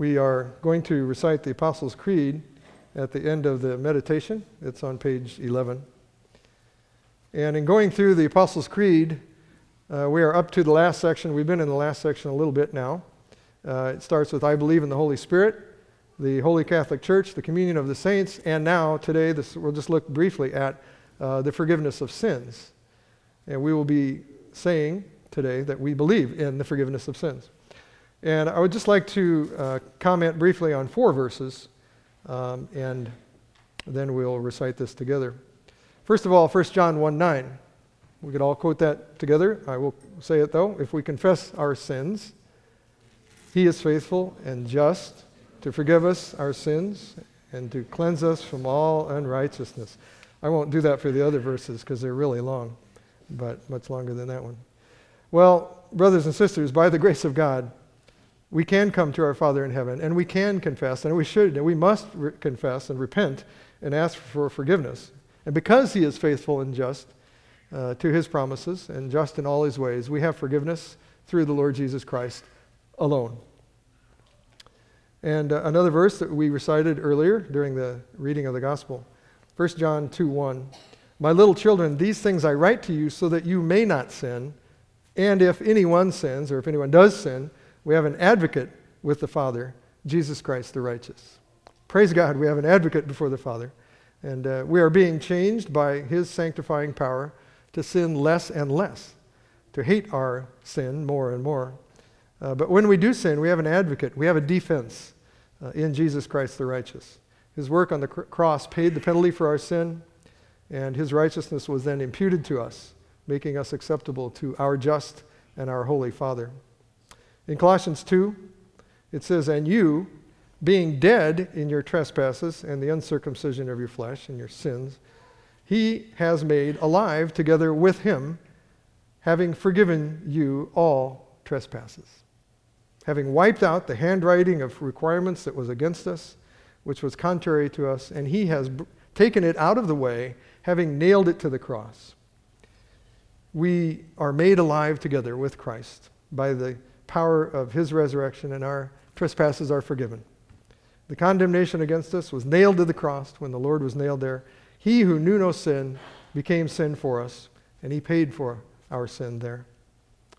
We are going to recite the Apostles' Creed at the end of the meditation. It's on page 11. And in going through the Apostles' Creed, uh, we are up to the last section. We've been in the last section a little bit now. Uh, it starts with I believe in the Holy Spirit, the Holy Catholic Church, the communion of the saints, and now, today, this, we'll just look briefly at uh, the forgiveness of sins. And we will be saying today that we believe in the forgiveness of sins. And I would just like to uh, comment briefly on four verses, um, and then we'll recite this together. First of all, 1 John 1 9. We could all quote that together. I will say it though. If we confess our sins, he is faithful and just to forgive us our sins and to cleanse us from all unrighteousness. I won't do that for the other verses because they're really long, but much longer than that one. Well, brothers and sisters, by the grace of God, we can come to our Father in heaven and we can confess, and we should, and we must re- confess and repent and ask for forgiveness. And because He is faithful and just uh, to His promises and just in all His ways, we have forgiveness through the Lord Jesus Christ alone. And uh, another verse that we recited earlier during the reading of the Gospel 1 John 2 1. My little children, these things I write to you so that you may not sin. And if anyone sins, or if anyone does sin, we have an advocate with the Father, Jesus Christ the righteous. Praise God, we have an advocate before the Father. And uh, we are being changed by his sanctifying power to sin less and less, to hate our sin more and more. Uh, but when we do sin, we have an advocate, we have a defense uh, in Jesus Christ the righteous. His work on the cr- cross paid the penalty for our sin, and his righteousness was then imputed to us, making us acceptable to our just and our holy Father. In Colossians 2, it says, And you, being dead in your trespasses and the uncircumcision of your flesh and your sins, he has made alive together with him, having forgiven you all trespasses, having wiped out the handwriting of requirements that was against us, which was contrary to us, and he has taken it out of the way, having nailed it to the cross. We are made alive together with Christ by the power of his resurrection, and our trespasses are forgiven. The condemnation against us was nailed to the cross when the Lord was nailed there. He who knew no sin became sin for us, and he paid for our sin there.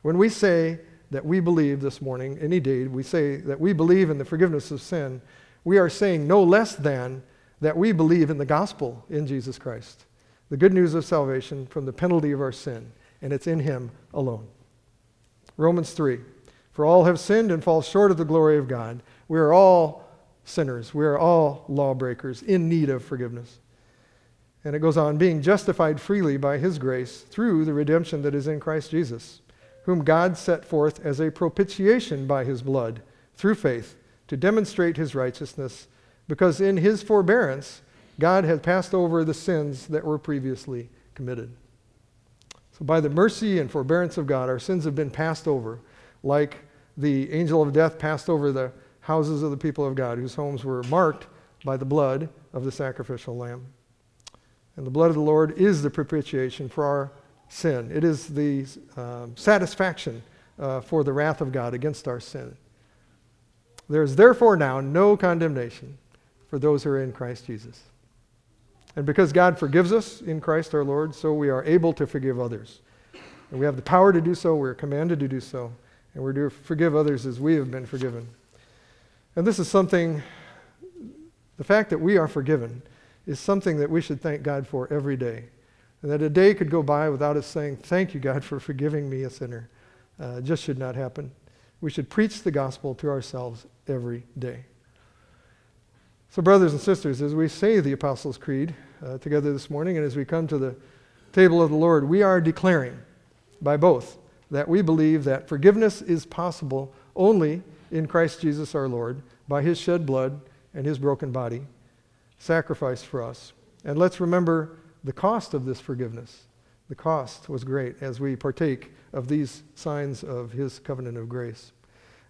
When we say that we believe this morning, any day, we say that we believe in the forgiveness of sin, we are saying no less than that we believe in the gospel in Jesus Christ, the good news of salvation from the penalty of our sin, and it's in him alone. Romans 3. For all have sinned and fall short of the glory of God. We are all sinners. We are all lawbreakers in need of forgiveness. And it goes on, being justified freely by his grace through the redemption that is in Christ Jesus, whom God set forth as a propitiation by his blood through faith to demonstrate his righteousness, because in his forbearance God had passed over the sins that were previously committed. So, by the mercy and forbearance of God, our sins have been passed over like the angel of death passed over the houses of the people of God, whose homes were marked by the blood of the sacrificial lamb. And the blood of the Lord is the propitiation for our sin, it is the uh, satisfaction uh, for the wrath of God against our sin. There is therefore now no condemnation for those who are in Christ Jesus. And because God forgives us in Christ our Lord, so we are able to forgive others. And we have the power to do so, we're commanded to do so and we're to forgive others as we have been forgiven. And this is something, the fact that we are forgiven is something that we should thank God for every day. And that a day could go by without us saying, Thank you, God, for forgiving me, a sinner. Uh, just should not happen. We should preach the gospel to ourselves every day. So, brothers and sisters, as we say the Apostles' Creed uh, together this morning, and as we come to the table of the Lord, we are declaring by both that we believe that forgiveness is possible only in Christ Jesus our Lord by his shed blood and his broken body sacrificed for us. And let's remember the cost of this forgiveness. The cost was great as we partake of these signs of his covenant of grace.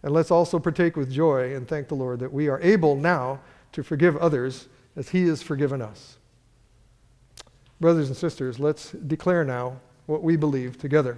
And let's also partake with joy and thank the Lord that we are able now to forgive others as he has forgiven us. Brothers and sisters, let's declare now what we believe together.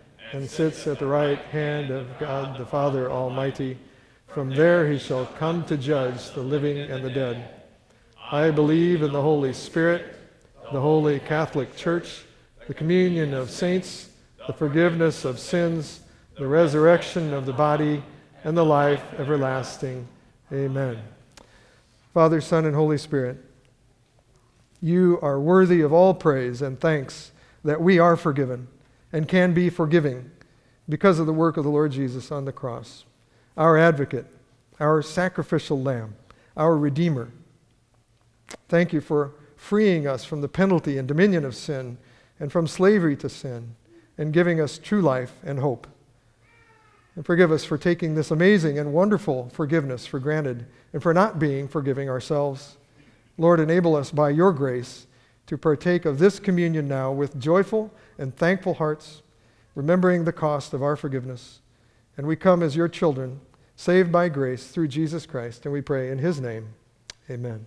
and sits at the right hand of God the Father Almighty. From there he shall come to judge the living and the dead. I believe in the Holy Spirit, the holy Catholic Church, the communion of saints, the forgiveness of sins, the resurrection of the body, and the life everlasting. Amen. Father, Son, and Holy Spirit, you are worthy of all praise and thanks that we are forgiven and can be forgiving because of the work of the Lord Jesus on the cross, our advocate, our sacrificial lamb, our redeemer. Thank you for freeing us from the penalty and dominion of sin and from slavery to sin and giving us true life and hope. And forgive us for taking this amazing and wonderful forgiveness for granted and for not being forgiving ourselves. Lord, enable us by your grace to partake of this communion now with joyful and thankful hearts, remembering the cost of our forgiveness. And we come as your children, saved by grace through Jesus Christ, and we pray in his name. Amen.